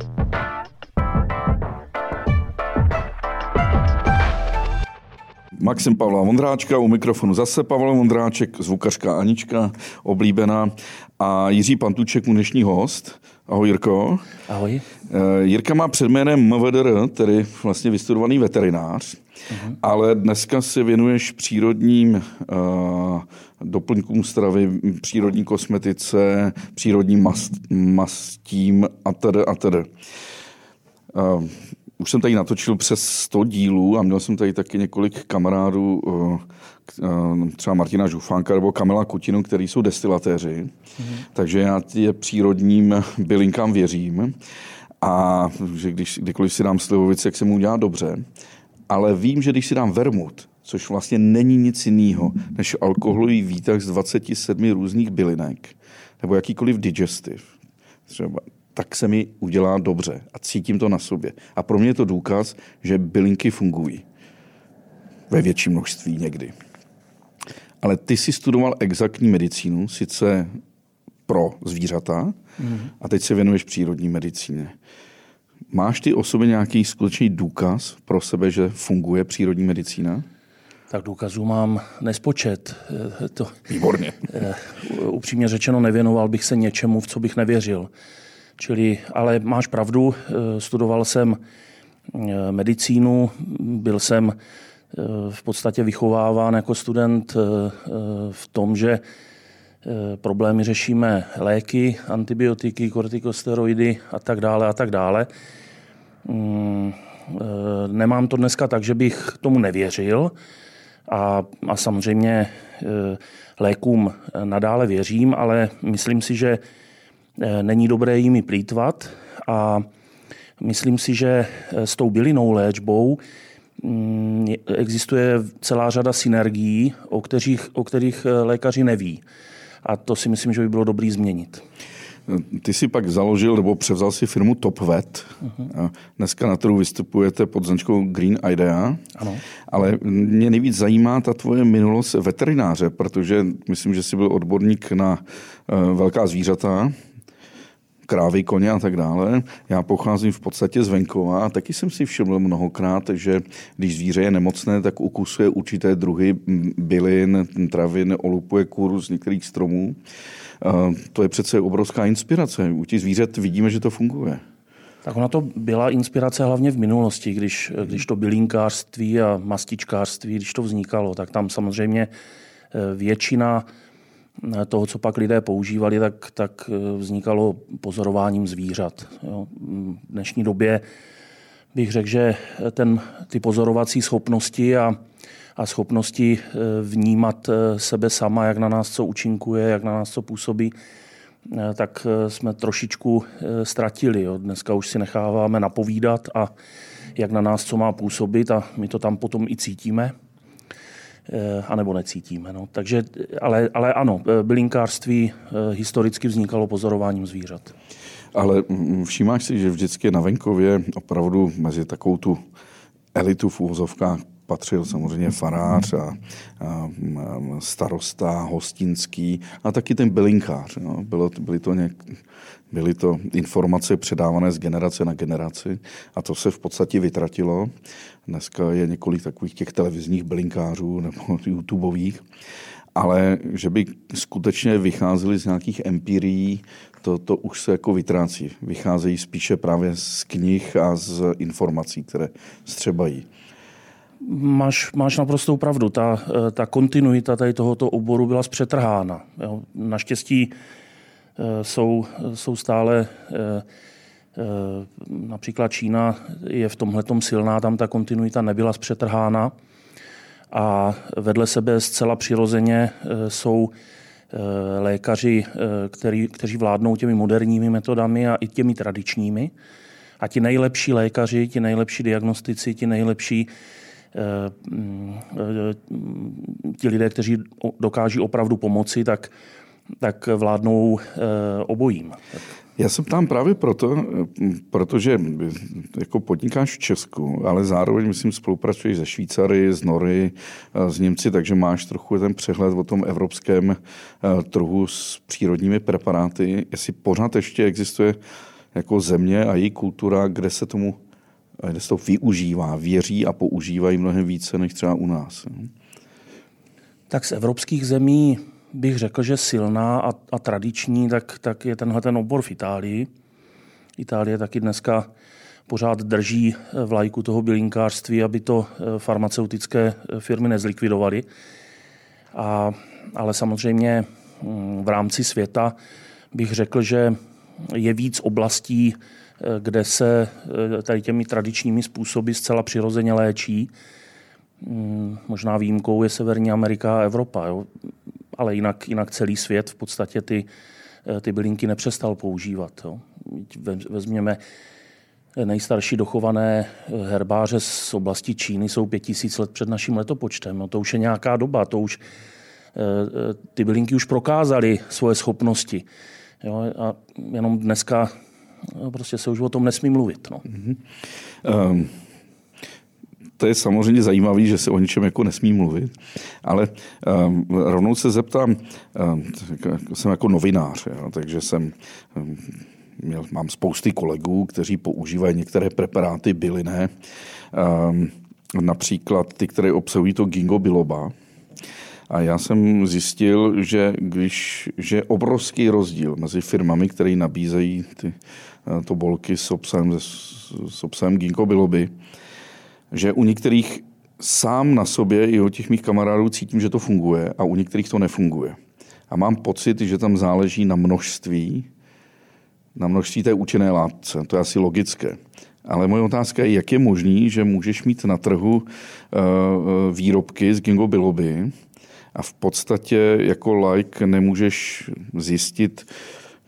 Bye. Maxim Pavla Vondráčka, u mikrofonu zase Pavel Vondráček, zvukařka Anička, oblíbená a Jiří Pantuček, mu dnešní host. Ahoj Jirko. Ahoj. Eh, Jirka má před jménem MVDR, tedy vlastně vystudovaný veterinář, uh-huh. ale dneska se věnuješ přírodním uh, doplňkům stravy, přírodní kosmetice, přírodním mast, mastím a tedy a tedy. Uh, už jsem tady natočil přes 100 dílů a měl jsem tady taky několik kamarádů, uh, třeba Martina Žufánka nebo Kamila Kutinu, který jsou destilatéři. Mm-hmm. Takže já je přírodním bylinkám věřím. A že když, kdykoliv si dám slivovici, jak se mu udělá dobře. Ale vím, že když si dám vermut, což vlastně není nic jiného než alkoholový výtah z 27 různých bylinek, nebo jakýkoliv digestiv, třeba, tak se mi udělá dobře a cítím to na sobě. A pro mě je to důkaz, že bylinky fungují. Ve větším množství někdy. Ale ty jsi studoval exaktní medicínu, sice pro zvířata, mm. a teď se věnuješ přírodní medicíně. Máš ty o sobě nějaký skutečný důkaz pro sebe, že funguje přírodní medicína? Tak důkazů mám nespočet. Eh, to, Výborně. Eh, upřímně řečeno, nevěnoval bych se něčemu, v co bych nevěřil. Čili, ale máš pravdu, eh, studoval jsem medicínu, byl jsem v podstatě vychováván jako student v tom, že problémy řešíme léky, antibiotiky, kortikosteroidy a tak dále a tak dále. Mm, nemám to dneska tak, že bych tomu nevěřil, a, a samozřejmě lékům nadále věřím, ale myslím si, že není dobré jimi plítvat a myslím si, že s tou bylinou léčbou mm, existuje celá řada synergií, o kterých, o kterých lékaři neví. A to si myslím, že by bylo dobrý změnit. Ty si pak založil nebo převzal si firmu TopVet. Uh-huh. Dneska na trhu vystupujete pod značkou Green Idea. Ano. Ale mě nejvíc zajímá ta tvoje minulost veterináře, protože myslím, že jsi byl odborník na velká zvířata, krávy, koně a tak dále. Já pocházím v podstatě z venkova a taky jsem si všiml mnohokrát, že když zvíře je nemocné, tak ukusuje určité druhy bylin, travin, olupuje kůru z některých stromů. To je přece obrovská inspirace. U těch zvířat vidíme, že to funguje. Tak ona to byla inspirace hlavně v minulosti, když, když to bylinkářství a mastičkářství, když to vznikalo, tak tam samozřejmě eh, většina toho, co pak lidé používali, tak, tak eh, vznikalo pozorováním zvířat. Jo. V dnešní době bych řekl, že ten, ty pozorovací schopnosti a a schopnosti eh, vnímat eh, sebe sama, jak na nás co účinkuje, jak na nás co působí, tak jsme trošičku ztratili. Jo. Dneska už si necháváme napovídat a jak na nás co má působit a my to tam potom i cítíme anebo necítíme. No. Takže, ale, ale ano, bylinkářství historicky vznikalo pozorováním zvířat. Ale všímáš si, že vždycky na venkově opravdu mezi takovou tu elitu v úvozovkách patřil samozřejmě farář a, a starosta, hostinský a taky ten bylinkář. No. Bylo, byly, to něk, byly to informace předávané z generace na generaci a to se v podstatě vytratilo. Dneska je několik takových těch televizních bylinkářů nebo YouTubeových, ale že by skutečně vycházeli z nějakých empirií, to, to už se jako vytrácí. Vycházejí spíše právě z knih a z informací, které střebají. Máš, máš naprostou pravdu. Ta, eh, ta kontinuita tady tohoto oboru byla zpřetrhána. Jo. Naštěstí eh, jsou, jsou stále eh, například Čína je v tomhle silná, tam ta kontinuita nebyla zpřetrhána a vedle sebe zcela přirozeně jsou lékaři, který, kteří vládnou těmi moderními metodami a i těmi tradičními. A ti nejlepší lékaři, ti nejlepší diagnostici, ti nejlepší ti lidé, kteří dokáží opravdu pomoci, tak, tak vládnou eh, obojím. Já se ptám právě proto, protože jako podnikáš v Česku, ale zároveň, myslím, spolupracuješ se Švýcary, z Nory, z Němci, takže máš trochu ten přehled o tom evropském eh, trhu s přírodními preparáty. Jestli pořád ještě existuje jako země a její kultura, kde se tomu kde se to využívá, věří a používají mnohem více než třeba u nás. Tak z evropských zemí bych řekl, že silná a, a tradiční, tak, tak je tenhle ten obor v Itálii. Itálie taky dneska pořád drží vlajku toho bylinkářství, aby to eh, farmaceutické firmy nezlikvidovaly. A, ale samozřejmě mm, v rámci světa bych řekl, že je víc oblastí, eh, kde se eh, tady těmi tradičními způsoby zcela přirozeně léčí. Mm, možná výjimkou je Severní Amerika a Evropa, jo? ale jinak, jinak celý svět v podstatě ty, eh, ty bylinky nepřestal používat. Jo? Vezměme nejstarší dochované herbáře z oblasti Číny jsou pět tisíc let před naším letopočtem. No to už je nějaká doba, to už ty bylinky už prokázaly svoje schopnosti. Jo, a jenom dneska prostě se už o tom nesmí mluvit. No. Mm-hmm. Um, to je samozřejmě zajímavé, že se o ničem jako nesmí mluvit, ale um, rovnou se zeptám, um, jsem jako novinář, jo, takže jsem um, měl, mám spousty kolegů, kteří používají některé preparáty bylinné, um, například ty, které obsahují to ginkgo biloba, a já jsem zjistil, že když že je obrovský rozdíl mezi firmami, které nabízejí ty eh, tobolky s obsahem, s obsahem ginkgo biloby, že u některých sám na sobě i od těch mých kamarádů cítím, že to funguje a u některých to nefunguje. A mám pocit, že tam záleží na množství, na množství té účinné látce. To je asi logické. Ale moje otázka je, jak je možný, že můžeš mít na trhu uh, výrobky z ginkgo biloby, a v podstatě jako like nemůžeš zjistit,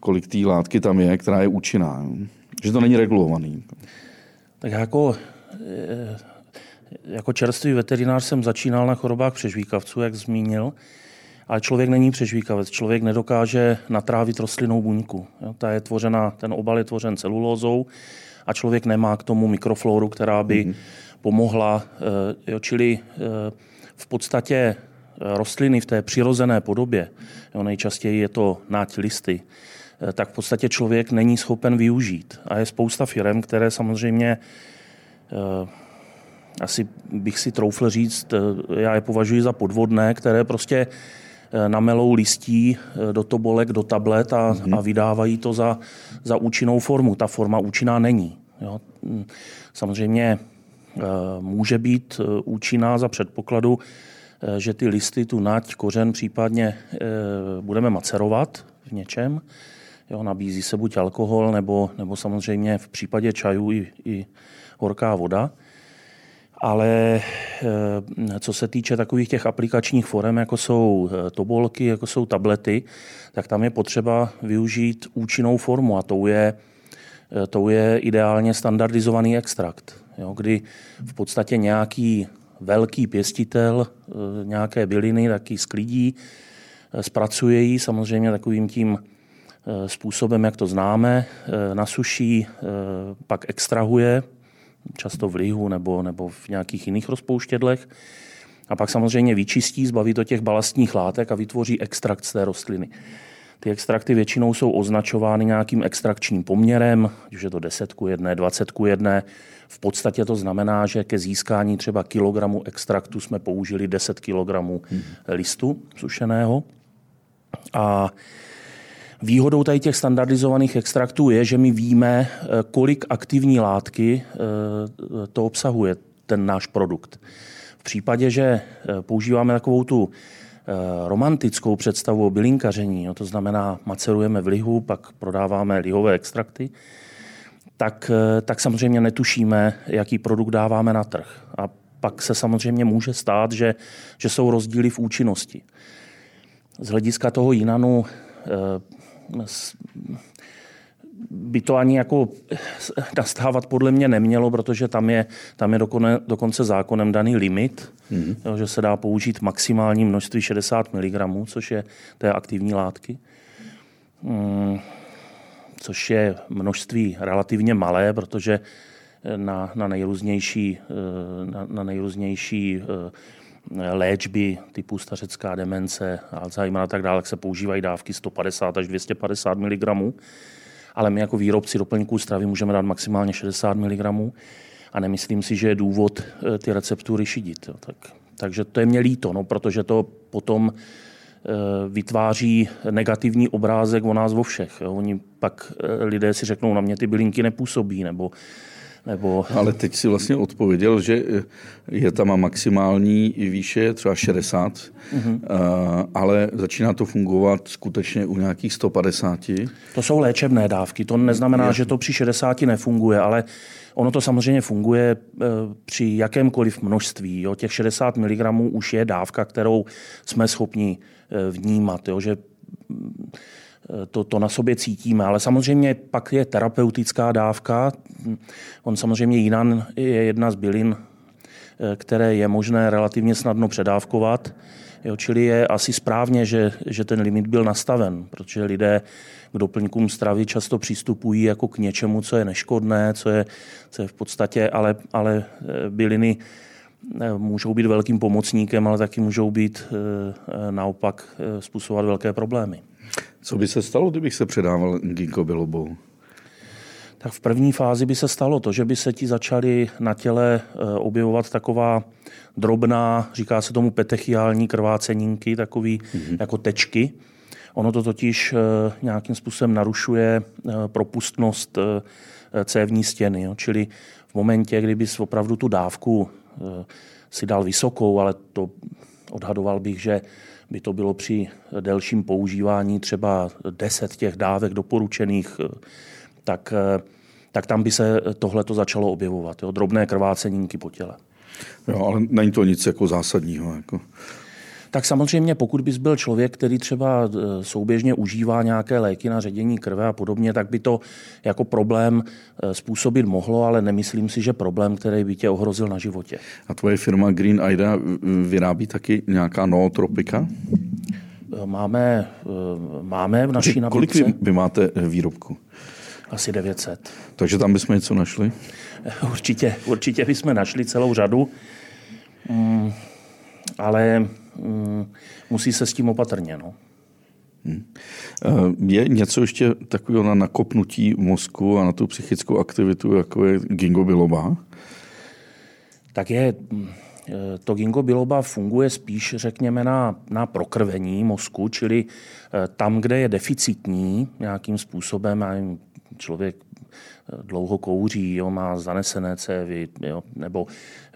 kolik té látky tam je, která je účinná. Že to není regulovaný. Tak jako, eh, jako čerstvý veterinář jsem začínal na chorobách přežvíkavců, jak zmínil, ale člověk není přežvíkavec. Člověk nedokáže natrávit rostlinnou buňku. Ta je tvořena, ten obal je tvořen celulózou a člověk nemá k tomu mikrofloru, která by mm-hmm. pomohla. Eh, jo, čili eh, v podstatě rostliny v té přirozené podobě, jo, nejčastěji je to náť listy, eh, tak v podstatě člověk není schopen využít. A je spousta firm, které samozřejmě eh, asi bych si troufl říct, eh, já je považuji za podvodné, které prostě namelou listí do tobolek, do tablet a, mm-hmm. a vydávají to za, za účinnou formu. Ta forma účinná není. Jo. Hm, samozřejmě může být účinná za předpokladu, Eh, že ty listy, tu nať, kořen případně eh, budeme macerovat v něčem. Jo, nabízí se buď alkohol, nebo, nebo samozřejmě v případě čajů i, i horká voda. Ale eh, co se týče takových těch aplikačních forem, jako jsou tobolky, jako jsou tablety, tak tam je potřeba využít účinnou formu a tou je, tou je ideálně standardizovaný extrakt, jo, kdy v podstatě nějaký velký pěstitel eh, nějaké byliny, taky sklidí, eh, zpracuje ji samozřejmě takovým tím eh, způsobem, jak to známe, nasuší, pak extrahuje, často v lihu nebo, nebo v nějakých jiných rozpouštědlech, a pak samozřejmě vyčistí, zbaví to těch balastních látek a vytvoří extrakt z té rostliny. Ty extrakty většinou jsou označovány nějakým extrakčním poměrem, když je to 10 ku 1, 20 ku 1. V podstatě to znamená, že ke získání třeba kilogramu extraktu jsme použili 10 kilogramů hmm. listu sušeného. A Výhodou tady těch standardizovaných extraktů je, že my víme, kolik aktivní látky eh, to obsahuje, ten náš produkt. V případě, že eh, používáme takovou tu Eh, romantickou představu o bylinkaření, no to znamená macerujeme v lihu, pak prodáváme lihové extrakty, tak, eh, tak samozřejmě netušíme, jaký produkt dáváme na trh. A pak se samozřejmě může stát, že, že jsou rozdíly v účinnosti. Z hlediska toho jinanu eh, by to ani jako nastávat podle mě nemělo, protože tam je, tam je dokone, dokonce zákonem daný limit, mm. jo, že se dá použít maximální množství 60 mg, což je té aktivní látky. Mm, což je množství relativně malé, protože na, na nejrůznější, eh, na, na nejrůznější eh, léčby typu stařecká demence, Alzheimer a tak dále, se používají dávky 150 až 250 mg ale my jako výrobci doplňků stravy můžeme dát maximálně 60 mg a nemyslím si, že je důvod eh, ty receptury šidit. Jo. Tak, takže to je mě líto, no, protože to potom eh, vytváří negativní obrázek o nás o všech. Jo. Oni pak eh, lidé si řeknou, na mě ty bylinky nepůsobí, nebo nebo... Ale teď si vlastně odpověděl, že je tam maximální výše třeba 60, mm-hmm. ale začíná to fungovat skutečně u nějakých 150. To jsou léčebné dávky, to neznamená, je. že to při 60 nefunguje, ale ono to samozřejmě funguje e, při jakémkoliv množství. Jo. Těch 60 mg už je dávka, kterou jsme schopni vnímat, jo, že to, to na sobě cítíme. Ale samozřejmě pak je terapeutická dávka. On samozřejmě jinan je jedna z bylin, eh, které je možné relativně snadno předávkovat. Jo, čili je asi správně, že, že ten limit byl nastaven, protože lidé k doplňkům stravy často přistupují jako k něčemu, co je neškodné, co je, co je v podstatě, ale, ale eh, byliny eh, můžou být velkým pomocníkem, ale taky můžou být naopak způsobovat velké problémy. Co by se stalo, kdybych se předával ginkgo bilobou? Tak v první fázi by se stalo to, že by se ti začaly na těle eh, objevovat taková drobná, říká se tomu petechiální krváceninky, takový mm-hmm. jako tečky. Ono to totiž eh, nějakým způsobem narušuje eh, propustnost cévní stěny. Jo. Čili v momentě, kdyby opravdu tu dávku si dal vysokou, ale to odhadoval bych, že by to bylo při delším používání třeba 10 těch dávek doporučených, tak, tak tam by se tohle to začalo objevovat. Jo? Drobné krváceníky po těle. Jo, ale není to nic jako zásadního. Jako. Tak samozřejmě, pokud bys byl člověk, který třeba e, souběžně užívá nějaké léky na ředění krve a podobně, tak by to jako problém e, způsobit mohlo, ale nemyslím si, že problém, který by tě ohrozil na životě. A tvoje firma Green Aida vyrábí taky nějaká nootropika? Máme, máme v naší nabídce. Kolik vy, vy máte výrobku? Asi 900. Takže tam bychom něco našli? Určitě, určitě bychom našli celou řadu. Mm, ale musí se s tím opatrně. No. Hmm. Je něco ještě takového na nakopnutí mozku a na tu psychickou aktivitu, jako je ginkgo biloba? Tak je, mm, eh, to ginkgo biloba funguje spíš, řekněme, na, na prokrvení mozku, čili eh, tam, kde je deficitní nějakým způsobem, člověk dlouho kouří, jo, má zanesené cévy jo, nebo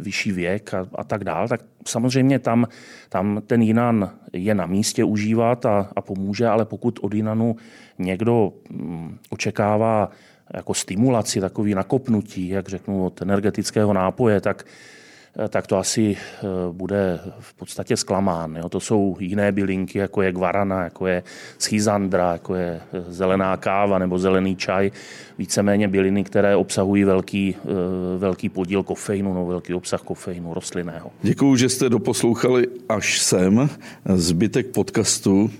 vyšší věk a, a tak dál, tak samozřejmě tam, tam ten jinan je na místě užívat a, a pomůže, ale pokud od jinanu někdo mm, očekává jako stimulaci, takový nakopnutí, jak řeknu, od energetického nápoje, tak Eh, tak to asi eh, bude v podstatě zklamán. Jo? To jsou jiné bylinky, jako je guarana, jako je schizandra, jako je eh, zelená káva nebo zelený čaj. Víceméně byliny, které obsahují velký, velký podíl kofeinu, no velký obsah kofeinu rostlinného. Děkuji, že jste doposlouchali až sem. Zbytek podcastu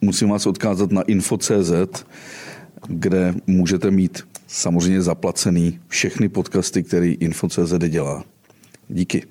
musím vás odkázat na info.cz, kde můžete mít samozřejmě zaplacený všechny podcasty, který info.cz dělá. niqué.